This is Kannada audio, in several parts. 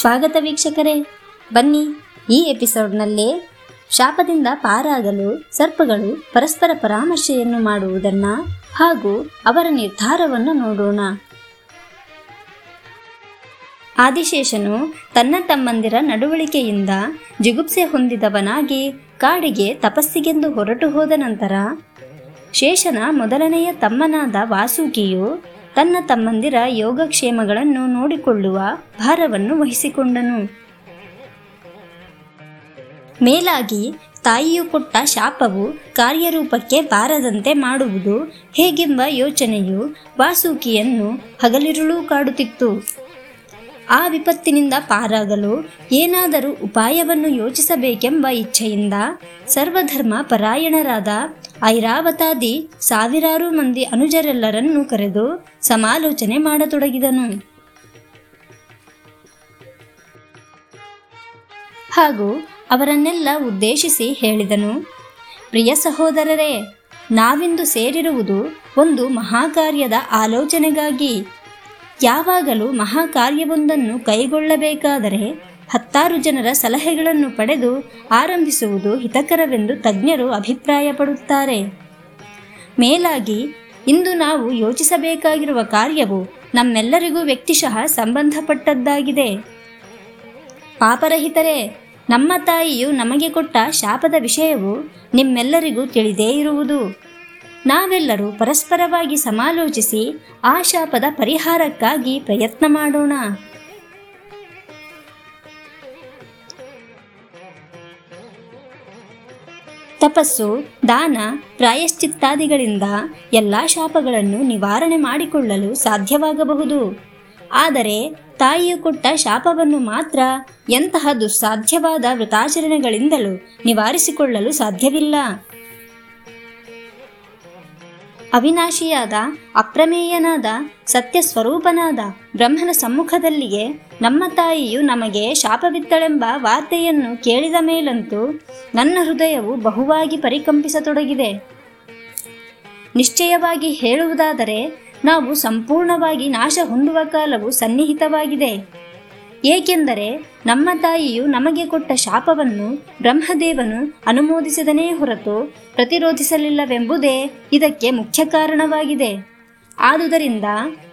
ಸ್ವಾಗತ ವೀಕ್ಷಕರೇ. ಬನ್ನಿ ಈ ಎಪಿಸೋಡ್ನಲ್ಲಿ ಶಾಪದಿಂದ ಪಾರಾಗಲು ಸರ್ಪಗಳು ಪರಸ್ಪರ ಪರಾಮರ್ಶೆಯನ್ನು ಮಾಡುವುದನ್ನ ಹಾಗೂ ಅವರ ನಿರ್ಧಾರವನ್ನು ನೋಡೋಣ. ಆದಿಶೇಷನು ತನ್ನ ತಮ್ಮಂದಿರ ನಡವಳಿಕೆಯಿಂದ ಜಿಗುಪ್ಸೆ ಹೊಂದಿದವನಾಗಿ ಕಾಡಿಗೆ ತಪಸ್ಸಿಗೆಂದು ಹೊರಟು ಹೋದ ನಂತರ ಶೇಷನ ಮೊದಲನೆಯ ತಮ್ಮನಾದ ವಾಸುಕಿಯು ತನ್ನ ತಮ್ಮಂದಿರ ಯೋಗಕ್ಷೇಮಗಳನ್ನು ನೋಡಿಕೊಳ್ಳುವ ಭಾರವನ್ನು ವಹಿಸಿಕೊಂಡನು. ಮೇಲಾಗಿ ತಾಯಿಯು ಕೊಟ್ಟ ಶಾಪವು ಕಾರ್ಯರೂಪಕ್ಕೆ ಬಾರದಂತೆ ಮಾಡುವುದು ಹೇಗೆಂಬ ಯೋಚನೆಯು ವಾಸುಕಿಯನ್ನು ಹಗಲಿರುಳು ಕಾಡುತ್ತಿತ್ತು. ಆ ವಿಪತ್ತಿನಿಂದ ಪಾರಾಗಲು ಏನಾದರೂ ಉಪಾಯವನ್ನು ಯೋಚಿಸಬೇಕೆಂಬ ಇಚ್ಛೆಯಿಂದ ಸರ್ವಧರ್ಮ ಪರಾಯಣರಾದ ಐರಾವತಾದಿ ಸಾವಿರಾರು ಮಂದಿ ಅನುಜರೆಲ್ಲರನ್ನು ಕರೆದು ಸಮಾಲೋಚನೆ ಮಾಡತೊಡಗಿದನು. ಹಾಗೂ ಅವರನ್ನೆಲ್ಲ ಉದ್ದೇಶಿಸಿ ಹೇಳಿದನು, ಪ್ರಿಯ ಸಹೋದರರೇ, ನಾವಿಂದು ಸೇರಿರುವುದು ಒಂದು ಮಹಾಕಾರ್ಯದ ಆಲೋಚನೆಗಾಗಿ. ಯಾವಾಗಲೂ ಮಹಾಕಾರ್ಯವೊಂದನ್ನು ಕೈಗೊಳ್ಳಬೇಕಾದರೆ ಹತ್ತಾರು ಜನರ ಸಲಹೆಗಳನ್ನು ಪಡೆದು ಆರಂಭಿಸುವುದು ಹಿತಕರವೆಂದು ತಜ್ಞರು ಅಭಿಪ್ರಾಯಪಡುತ್ತಾರೆ. ಮೇಲಾಗಿ, ಇಂದು ನಾವು ಯೋಚಿಸಬೇಕಾಗಿರುವ ಕಾರ್ಯವು ನಮ್ಮೆಲ್ಲರಿಗೂ ವ್ಯಕ್ತಿಶಃ ಸಂಬಂಧಪಟ್ಟದ್ದಾಗಿದೆ. ಪಾಪರಹಿತರೇ, ನಮ್ಮ ತಾಯಿಯು ನಮಗೆ ಕೊಟ್ಟ ಶಾಪದ ವಿಷಯವು ನಿಮ್ಮೆಲ್ಲರಿಗೂ ತಿಳಿದೇ ಇರುವುದು. ನಾವೆಲ್ಲರೂ ಪರಸ್ಪರವಾಗಿ ಸಮಾಲೋಚಿಸಿ ಆ ಶಾಪದ ಪರಿಹಾರಕ್ಕಾಗಿ ಪ್ರಯತ್ನ ಮಾಡೋಣ. ತಪಸ್ಸು, ದಾನ, ಪ್ರಾಯಶ್ಚಿತ್ತಾದಿಗಳಿಂದ ಎಲ್ಲ ಶಾಪಗಳನ್ನು ನಿವಾರಣೆ ಮಾಡಿಕೊಳ್ಳಲು ಸಾಧ್ಯವಾಗಬಹುದು. ಆದರೆ ತಾಯಿಯು ಕೊಟ್ಟ ಶಾಪವನ್ನು ಮಾತ್ರ ಎಂತಹ ದುಸ್ಸಾಧ್ಯವಾದ ವೃತಾಚರಣೆಗಳಿಂದಲೂ ನಿವಾರಿಸಿಕೊಳ್ಳಲು ಸಾಧ್ಯವಿಲ್ಲ. ಅವಿನಾಶಿಯಾದ, ಅಪ್ರಮೇಯನಾದ ಸತ್ಯ ಸ್ವರೂಪನಾದ ಬ್ರಹ್ಮನ ಸಮ್ಮುಖದಲ್ಲಿಯೇ ನಮ್ಮ ತಾಯಿಯು ನಮಗೆ ಶಾಪವಿತ್ತಳೆಂಬ ವಾರ್ತೆಯನ್ನು ಕೇಳಿದ ಮೇಲಂತೂ ನನ್ನ ಹೃದಯವು ಬಹುವಾಗಿ ಪರಿಕಂಪಿಸತೊಡಗಿದೆ. ನಿಶ್ಚಯವಾಗಿ ಹೇಳುವುದಾದರೆ, ನಾವು ಸಂಪೂರ್ಣವಾಗಿ ನಾಶ ಹೊಂದುವ ಕಾಲವು ಸನ್ನಿಹಿತವಾಗಿದೆ. ಏಕೆಂದರೆ ನಮ್ಮ ತಾಯಿಯು ನಮಗೆ ಕೊಟ್ಟ ಶಾಪವನ್ನು ಬ್ರಹ್ಮದೇವನು ಅನುಮೋದಿಸಿದನೇ ಹೊರತು ಪ್ರತಿರೋಧಿಸಲಿಲ್ಲವೆಂಬುದೇ ಇದಕ್ಕೆ ಮುಖ್ಯ ಕಾರಣವಾಗಿದೆ. ಆದುದರಿಂದ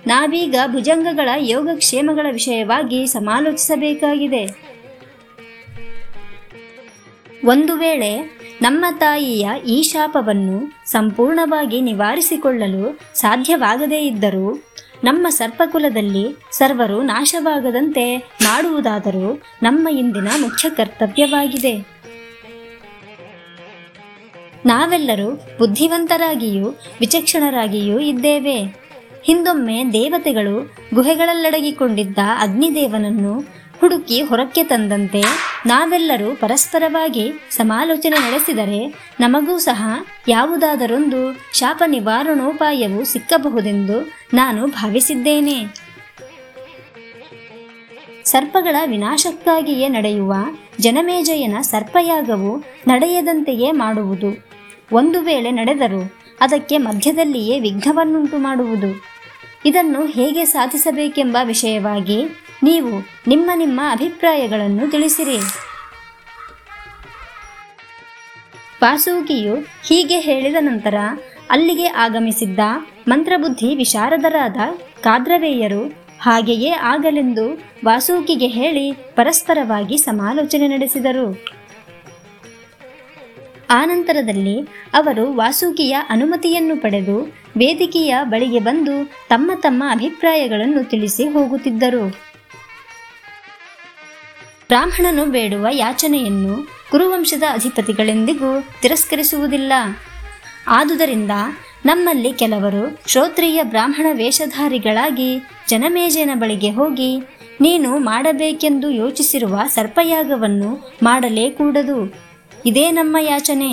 ನಾವೀಗ ಭುಜಂಗಗಳ ಯೋಗಕ್ಷೇಮಗಳ ವಿಷಯವಾಗಿ ಸಮಾಲೋಚಿಸಬೇಕಾಗಿದೆ. ಒಂದು ವೇಳೆ ನಮ್ಮ ತಾಯಿಯ ಈ ಶಾಪವನ್ನು ಸಂಪೂರ್ಣವಾಗಿ ನಿವಾರಿಸಿಕೊಳ್ಳಲು ಸಾಧ್ಯವಾಗದೇ ಇದ್ದರೂ ನಮ್ಮ ಸರ್ಪಕುಲದಲ್ಲಿ ಸರ್ವರು ನಾಶವಾಗದಂತೆ ಮಾಡುವುದಾದರೂ ನಮ್ಮ ಇಂದಿನ ಮುಖ್ಯ ಕರ್ತವ್ಯವಾಗಿದೆ. ನಾವೆಲ್ಲರೂ ಬುದ್ಧಿವಂತರಾಗಿಯೂ ವಿಚಕ್ಷಣರಾಗಿಯೂ ಇದ್ದೇವೆ. ಹಿಂದೊಮ್ಮೆ ದೇವತೆಗಳು ಗುಹೆಗಳಲ್ಲಡಗಿಕೊಂಡಿದ್ದ ಅಗ್ನಿದೇವನನ್ನು ಹುಡುಕಿ ಹೊರಕ್ಕೆ ತಂದಂತೆ ನಾವೆಲ್ಲರೂ ಪರಸ್ಪರವಾಗಿ ಸಮಾಲೋಚನೆ ನಡೆಸಿದರೆ ನಮಗೂ ಸಹ ಯಾವುದಾದರೊಂದು ಶಾಪ ನಿವಾರಣೋಪಾಯವು ಸಿಕ್ಕಬಹುದೆಂದು ನಾನು ಭಾವಿಸಿದ್ದೇನೆ. ಸರ್ಪಗಳ ವಿನಾಶಕ್ಕಾಗಿಯೇ ನಡೆಯುವ ಜನಮೇಜಯನ ಸರ್ಪಯಾಗವು ನಡೆಯದಂತೆಯೇ ಮಾಡುವುದು. ಒಂದು ವೇಳೆ ನಡೆದರೂ ಅದಕ್ಕೆ ಮಧ್ಯದಲ್ಲಿಯೇ ವಿಘ್ನವನ್ನುಂಟು ಮಾಡುವುದು. ಇದನ್ನು ಹೇಗೆ ಸಾಧಿಸಬೇಕೆಂಬ ವಿಷಯವಾಗಿ ನೀವು ನಿಮ್ಮ ನಿಮ್ಮ ಅಭಿಪ್ರಾಯಗಳನ್ನು ತಿಳಿಸಿರಿ. ವಾಸುಕಿಯು ಹೀಗೆ ಹೇಳಿದ ನಂತರ ಅಲ್ಲಿಗೆ ಆಗಮಿಸಿದ್ದ ಮಂತ್ರಬುದ್ಧಿ ವಿಶಾರದರಾದ ಕಾದ್ರವೇಯರು ಹಾಗೆಯೇ ಆಗಲೆಂದು ವಾಸುಕಿಗೆ ಹೇಳಿ ಪರಸ್ಪರವಾಗಿ ಸಮಾಲೋಚನೆ ನಡೆಸಿದರು. ಆನಂತರದಲ್ಲಿ ಅವರು ವಾಸುಕಿಯ ಅನುಮತಿಯನ್ನು ಪಡೆದು ವೇದಿಕೆಯ ಬಳಿಗೆ ಬಂದು ತಮ್ಮ ತಮ್ಮ ಅಭಿಪ್ರಾಯಗಳನ್ನು ತಿಳಿಸಿ ಹೋಗುತ್ತಿದ್ದರು. ಬ್ರಾಹ್ಮಣನು ಬೇಡುವ ಯಾಚನೆಯನ್ನು ಕುರುವಂಶದ ಅಧಿಪತಿಗಳೆಂದಿಗೂ ತಿರಸ್ಕರಿಸುವುದಿಲ್ಲ. ಆದುದರಿಂದ ನಮ್ಮಲ್ಲಿ ಕೆಲವರು ಶ್ರೋತ್ರಿಯ ಬ್ರಾಹ್ಮಣ ವೇಷಧಾರಿಗಳಾಗಿ ಜನಮೇಜನ ಬಳಿಗೆ ಹೋಗಿ, ನೀನು ಮಾಡಬೇಕೆಂದು ಯೋಚಿಸಿರುವ ಸರ್ಪಯಾಗವನ್ನು ಮಾಡಲೇ ಕೂಡದು ಇದೇ ನಮ್ಮ ಯಾಚನೆ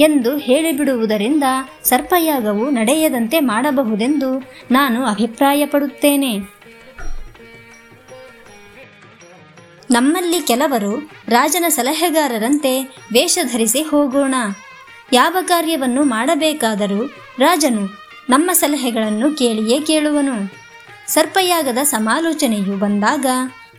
ಎಂದು ಹೇಳಿಬಿಡುವುದರಿಂದ ಸರ್ಪಯಾಗವು ನಡೆಯದಂತೆ ಮಾಡಬಹುದೆಂದು ನಾನು ಅಭಿಪ್ರಾಯಪಡುತ್ತೇನೆ. ನಮ್ಮಲ್ಲಿ ಕೆಲವರು ರಾಜನ ಸಲಹೆಗಾರರಂತೆ ವೇಷ ಧರಿಸಿ ಹೋಗೋಣ. ಯಾವ ಕಾರ್ಯವನ್ನು ಮಾಡಬೇಕಾದರೂ ರಾಜನು ನಮ್ಮ ಸಲಹೆಗಳನ್ನು ಕೇಳಿಯೇ ಕೇಳುವನು. ಸರ್ಪಯಾಗದ ಸಮಾಲೋಚನೆಯು ಬಂದಾಗ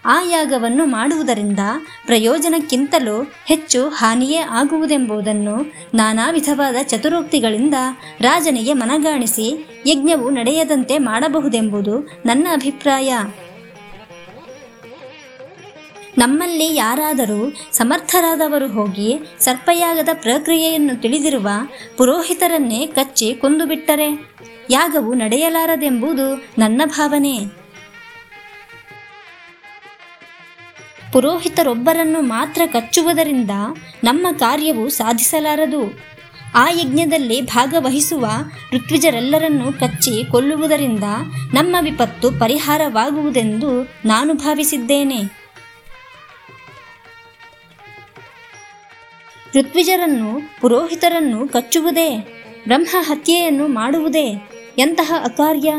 ಆ ಯಾಗವನ್ನು ಮಾಡುವುದರಿಂದ ಪ್ರಯೋಜನಕ್ಕಿಂತಲೂ ಹೆಚ್ಚು ಹಾನಿಯೇ ಆಗುವುದೆಂಬುದನ್ನು ನಾನಾ ವಿಧವಾದ ಚತುರೋಕ್ತಿಗಳಿಂದ ರಾಜನಿಗೆ ಮನಗಾಣಿಸಿ ಯಜ್ಞವು ನಡೆಯದಂತೆ ಮಾಡಬಹುದೆಂಬುದು ನನ್ನ ಅಭಿಪ್ರಾಯ. ನಮ್ಮಲ್ಲಿ ಯಾರಾದರೂ ಸಮರ್ಥರಾದವರು ಹೋಗಿ ಸರ್ಪಯಾಗದ ಪ್ರಕ್ರಿಯೆಯನ್ನು ತಿಳಿದಿರುವ ಪುರೋಹಿತರನ್ನೇ ಕಚ್ಚಿ ಕೊಂದುಬಿಟ್ಟರೆ ಯಾಗವು ನಡೆಯಲಾರದೆಂಬುದು ನನ್ನ ಭಾವನೆ. ಪುರೋಹಿತರೊಬ್ಬರನ್ನು ಮಾತ್ರ ಕಚ್ಚುವುದರಿಂದ ನಮ್ಮ ಕಾರ್ಯವು ಸಾಧಿಸಲಾರದು. ಆ ಯಜ್ಞದಲ್ಲಿ ಭಾಗವಹಿಸುವ ಋತ್ವಿಜರೆಲ್ಲರನ್ನೂ ಕಚ್ಚಿ ಕೊಲ್ಲುವುದರಿಂದ ನಮ್ಮ ವಿಪತ್ತು ಪರಿಹಾರವಾಗುವುದೆಂದು ನಾನು ಭಾವಿಸಿದ್ದೇನೆ. ಋತ್ವಿಜರನ್ನು, ಪುರೋಹಿತರನ್ನು ಕಚ್ಚುವುದೇ, ಬ್ರಹ್ಮ ಹತ್ಯೆಯನ್ನು ಮಾಡುವುದೇ ಎಂತಹ ಅಕಾರ್ಯ?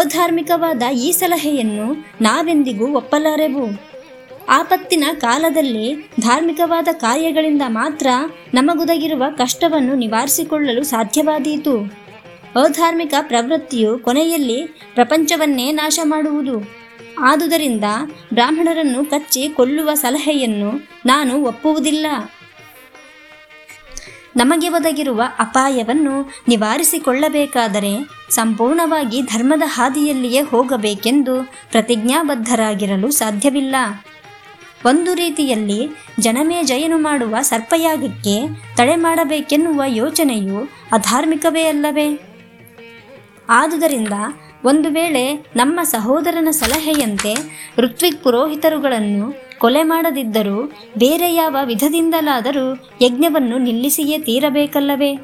ಅಧಾರ್ಮಿಕವಾದ ಈ ಸಲಹೆಯನ್ನು ನಾವೆಂದಿಗೂ ಒಪ್ಪಲಾರೆವು. ಆಪತ್ತಿನ ಕಾಲದಲ್ಲಿ ಧಾರ್ಮಿಕವಾದ ಕಾರ್ಯಗಳಿಂದ ಮಾತ್ರ ನಮಗುದಗಿರುವ ಕಷ್ಟವನ್ನು ನಿವಾರಿಸಿಕೊಳ್ಳಲು ಸಾಧ್ಯವಾದೀತು. ಅಧಾರ್ಮಿಕ ಪ್ರವೃತ್ತಿಯು ಕೊನೆಯಲ್ಲಿ ಪ್ರಪಂಚವನ್ನೇ ನಾಶ ಮಾಡುವುದು. ಆದುದರಿಂದ ಬ್ರಾಹ್ಮಣರನ್ನು ಕಚ್ಚಿ ಕೊಲ್ಲುವ ಸಲಹೆಯನ್ನು ನಾನು ಒಪ್ಪುವುದಿಲ್ಲ. ನಮಗೆ ಒದಗಿರುವ ಅಪಾಯವನ್ನು ನಿವಾರಿಸಿಕೊಳ್ಳಬೇಕಾದರೆ ಸಂಪೂರ್ಣವಾಗಿ ಧರ್ಮದ ಹಾದಿಯಲ್ಲಿಯೇ ಹೋಗಬೇಕೆಂದು ಪ್ರತಿಜ್ಞಾಬದ್ಧರಾಗಿರಲು ಸಾಧ್ಯವಿಲ್ಲ. ಒಂದು ರೀತಿಯಲ್ಲಿ ಜನಮೇಜಯನು ಮಾಡುವ ಸರ್ಪಯಾಗಕ್ಕೆ ತಡೆ ಮಾಡಬೇಕೆನ್ನುವ ಯೋಚನೆಯು ಅಧಾರ್ಮಿಕವೇ ಅಲ್ಲವೇ? ಆದುದರಿಂದ ಒಂದು ವೇಳೆ ನಮ್ಮ ಸಹೋದರನ ಸಲಹೆಯಂತೆ ಋತ್ವಿಕ್ ಪುರೋಹಿತರುಗಳನ್ನು ಕೊಲೆ ಮಾಡದಿದ್ದರೂ ಬೇರೆ ಯಾವ ವಿಧದಿಂದಲಾದರೂ ಯಜ್ಞವನ್ನು ನಿಲ್ಲಿಸಿಯೇ ತೀರಬೇಕಲ್ಲವೇ?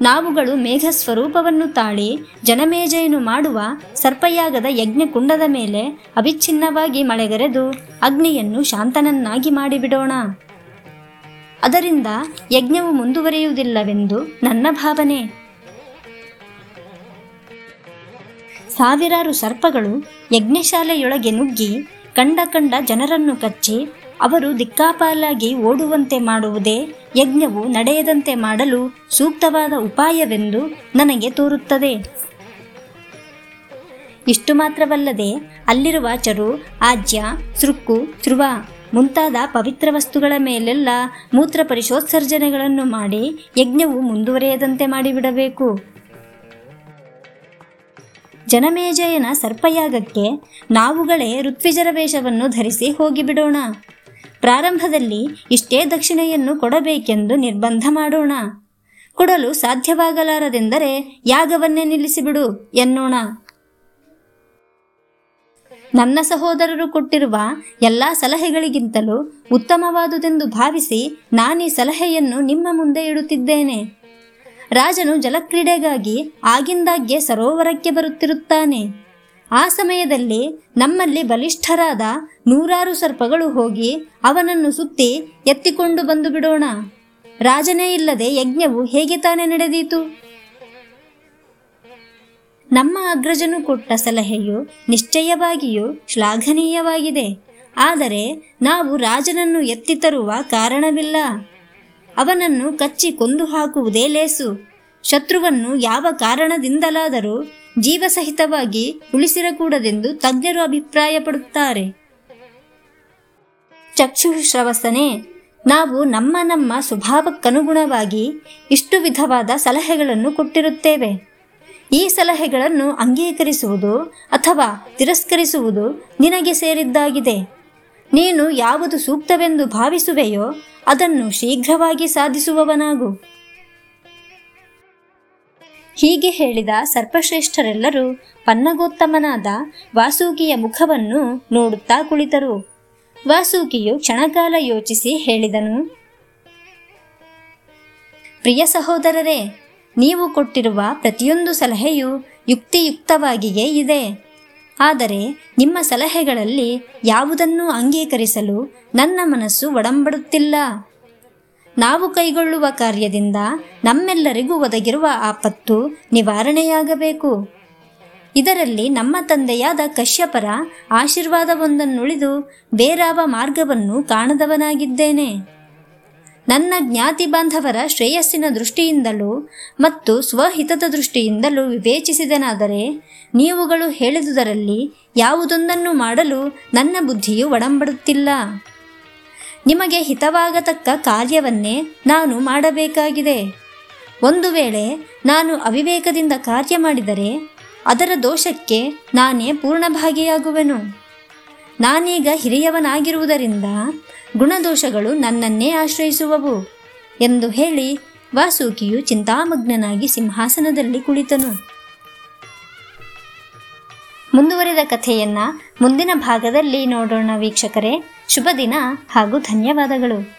ನಾವುಗಳು ಮೇಘ ಸ್ವರೂಪವನ್ನು ತಾಳಿ ಜನಮೇಜೆಯನ್ನು ಮಾಡುವ ಸರ್ಪಯಾಗದ ಯಜ್ಞಕುಂಡದ ಮೇಲೆ ಅವಿಚ್ಛಿನ್ನವಾಗಿ ಮಳೆಗರೆದು ಅಗ್ನಿಯನ್ನು ಶಾಂತನನ್ನಾಗಿ ಮಾಡಿಬಿಡೋಣ. ಅದರಿಂದ ಯಜ್ಞವು ಮುಂದುವರಿಯುವುದಿಲ್ಲವೆಂದು ನನ್ನ ಭಾವನೆ. ಸಾವಿರಾರು ಸರ್ಪಗಳು ಯಜ್ಞಶಾಲೆಯೊಳಗೆ ನುಗ್ಗಿ ಕಂಡ ಕಂಡ ಜನರನ್ನು ಕಚ್ಚಿ ಅವರು ದಿಕ್ಕಾಪಾಲಾಗಿ ಓಡುವಂತೆ ಮಾಡುವುದೇ ಯಜ್ಞವು ನಡೆಯದಂತೆ ಮಾಡಲು ಸೂಕ್ತವಾದ ಉಪಾಯವೆಂದು ನನಗೆ ತೋರುತ್ತದೆ. ಇಷ್ಟು ಮಾತ್ರವಲ್ಲದೆ ಅಲ್ಲಿರುವ ಚರು, ಆಜ್ಯ ಸೃಕ್ಕು ಧ್ರುವ ಮುಂತಾದ ಪವಿತ್ರ ವಸ್ತುಗಳ ಮೇಲೆಲ್ಲ ಮೂತ್ರ ಪರಿಶೋತ್ಸರ್ಜನೆಗಳನ್ನು ಮಾಡಿ ಯಜ್ಞವು ಮುಂದುವರಿಯದಂತೆ ಮಾಡಿಬಿಡಬೇಕು. ಜನಮೇಜಯನ ಸರ್ಪಯಾಗಕ್ಕೆ ನಾವುಗಳೇ ಋತ್ವಿಜರ ವೇಷವನ್ನು ಧರಿಸಿ ಹೋಗಿಬಿಡೋಣ. ಪ್ರಾರಂಭದಲ್ಲಿ ಇಷ್ಟೇ ದಕ್ಷಿಣೆಯನ್ನು ಕೊಡಬೇಕೆಂದು ನಿರ್ಬಂಧ ಮಾಡೋಣ. ಕೊಡಲು ಸಾಧ್ಯವಾಗಲಾರದೆಂದರೆ ಯಾಗವನ್ನೇ ನಿಲ್ಲಿಸಿಬಿಡು ಎನ್ನೋಣ. ನನ್ನ ಸಹೋದರರು ಕೊಟ್ಟಿರುವ ಎಲ್ಲ ಸಲಹೆಗಳಿಗಿಂತಲೂ ಉತ್ತಮವಾದುದೆಂದು ಭಾವಿಸಿ ನಾನೀ ಸಲಹೆಯನ್ನು ನಿಮ್ಮ ಮುಂದೆ ಇಡುತ್ತಿದ್ದೇನೆ. ರಾಜನು ಜಲಕ್ರೀಡೆಗಾಗಿ ಆಗಿಂದಾಗ್ಗೆ ಸರೋವರಕ್ಕೆ ಬರುತ್ತಿರುತ್ತಾನೆ. ಆ ಸಮಯದಲ್ಲಿ ನಮ್ಮಲ್ಲಿ ಬಲಿಷ್ಠರಾದ ನೂರಾರು ಸರ್ಪಗಳು ಹೋಗಿ ಅವನನ್ನು ಸುತ್ತಿ ಎತ್ತಿಕೊಂಡು ಬಂದು ಬಿಡೋಣ. ರಾಜನೇ ಇಲ್ಲದೆ ಯಜ್ಞವು ಹೇಗೆ ತಾನೇ ನಡೆದೀತು? ನಮ್ಮ ಅಗ್ರಜನು ಕೊಟ್ಟ ಸಲಹೆಯು ನಿಶ್ಚಯವಾಗಿಯೂ ಶ್ಲಾಘನೀಯವಾಗಿದೆ. ಆದರೆ ನಾವು ರಾಜನನ್ನು ಎತ್ತಿ ತರುವ ಕಾರಣವಿಲ್ಲ. ಅವನನ್ನು ಕಚ್ಚಿ ಕೊಂದು ಹಾಕುವುದೇ ಲೇಸು. ಶತ್ರುವನ್ನು ಯಾವ ಕಾರಣದಿಂದಲಾದರೂ ಜೀವಸಹಿತವಾಗಿ ಉಳಿಸಿರಕೂಡದೆಂದು ತಜ್ಞರು ಅಭಿಪ್ರಾಯಪಡುತ್ತಾರೆ. ಚಕ್ಷುಶ್ರವಸನೆ, ನಾವು ನಮ್ಮ ನಮ್ಮ ಸ್ವಭಾವಕ್ಕನುಗುಣವಾಗಿ ಇಷ್ಟು ವಿಧವಾದ ಸಲಹೆಗಳನ್ನು ಕೊಟ್ಟಿರುತ್ತೇವೆ. ಈ ಸಲಹೆಗಳನ್ನು ಅಂಗೀಕರಿಸುವುದು ಅಥವಾ ತಿರಸ್ಕರಿಸುವುದು ನಿನಗೆ ಸೇರಿದ್ದಾಗಿದೆ. ನೀನು ಯಾವುದು ಸೂಕ್ತವೆಂದು ಭಾವಿಸುವೆಯೋ ಅದನ್ನು ಶೀಘ್ರವಾಗಿ ಸಾಧಿಸುವವನಾಗು. ಹೀಗೆ ಹೇಳಿದ ಸರ್ಪಶ್ರೇಷ್ಠರೆಲ್ಲರೂ ಪನ್ನಗೋತ್ತಮನಾದ ವಾಸುಕಿಯ ಮುಖವನ್ನು ನೋಡುತ್ತಾ ಕುಳಿತರು. ವಾಸುಕಿಯು ಕ್ಷಣಕಾಲ ಯೋಚಿಸಿ ಹೇಳಿದನು, ಪ್ರಿಯ ಸಹೋದರರೇ, ನೀವು ಕೊಟ್ಟಿರುವ ಪ್ರತಿಯೊಂದು ಸಲಹೆಯು ಯುಕ್ತಿಯುಕ್ತವಾಗಿಯೇ ಇದೆ. ಆದರೆ ನಿಮ್ಮ ಸಲಹೆಗಳಲ್ಲಿ ಯಾವುದನ್ನು ಅಂಗೀಕರಿಸಲು ನನ್ನ ಮನಸ್ಸು ಒಡಂಬಡುತ್ತಿಲ್ಲ. ನಾವು ಕೈಗೊಳ್ಳುವ ಕಾರ್ಯದಿಂದ ನಮ್ಮೆಲ್ಲರಿಗೂ ಒದಗಿರುವ ಆಪತ್ತು ನಿವಾರಣೆಯಾಗಬೇಕು. ಇದರಲ್ಲಿ ನಮ್ಮ ತಂದೆಯಾದ ಕಶ್ಯಪರ ಆಶೀರ್ವಾದವೊಂದನ್ನುಳಿದು ಬೇರಾವ ಮಾರ್ಗವನ್ನು ಕಾಣದವನಾಗಿದ್ದೇನೆ. ನನ್ನ ಜ್ಞಾತಿ ಬಾಂಧವರ ಶ್ರೇಯಸ್ಸಿನ ದೃಷ್ಟಿಯಿಂದಲೂ ಮತ್ತು ಸ್ವಹಿತದ ದೃಷ್ಟಿಯಿಂದಲೂ ವಿವೇಚಿಸಿದನಾದರೆ ನೀವುಗಳು ಹೇಳಿದುದರಲ್ಲಿ ಯಾವುದೊಂದನ್ನು ಮಾಡಲು ನನ್ನ ಬುದ್ಧಿಯು ಒಡಂಬಡುತ್ತಿಲ್ಲ. ನಿಮಗೆ ಹಿತವಾಗತಕ್ಕ ಕಾರ್ಯವನ್ನೇ ನಾನು ಮಾಡಬೇಕಾಗಿದೆ. ಒಂದು ವೇಳೆ ನಾನು ಅವಿವೇಕದಿಂದ ಕಾರ್ಯ ಮಾಡಿದರೆ ಅದರ ದೋಷಕ್ಕೆ ನಾನೇ ಪೂರ್ಣಭಾಗಿಯಾಗುವೆನು. ನಾನೀಗ ಹಿರಿಯವನಾಗಿರುವುದರಿಂದ ಗುಣದೋಷಗಳು ನನ್ನನ್ನೇ ಆಶ್ರಯಿಸುವವು ಎಂದು ಹೇಳಿ ವಾಸುಕಿಯು ಚಿಂತಾಮಗ್ನನಾಗಿ ಸಿಂಹಾಸನದಲ್ಲಿ ಕುಳಿತನು. ಮುಂದುವರಿದ ಕಥೆಯನ್ನ ಮುಂದಿನ ಭಾಗದಲ್ಲಿ ನೋಡೋಣ ವೀಕ್ಷಕರೇ. ಶುಭ ದಿನ ಹಾಗೂ ಧನ್ಯವಾದಗಳು.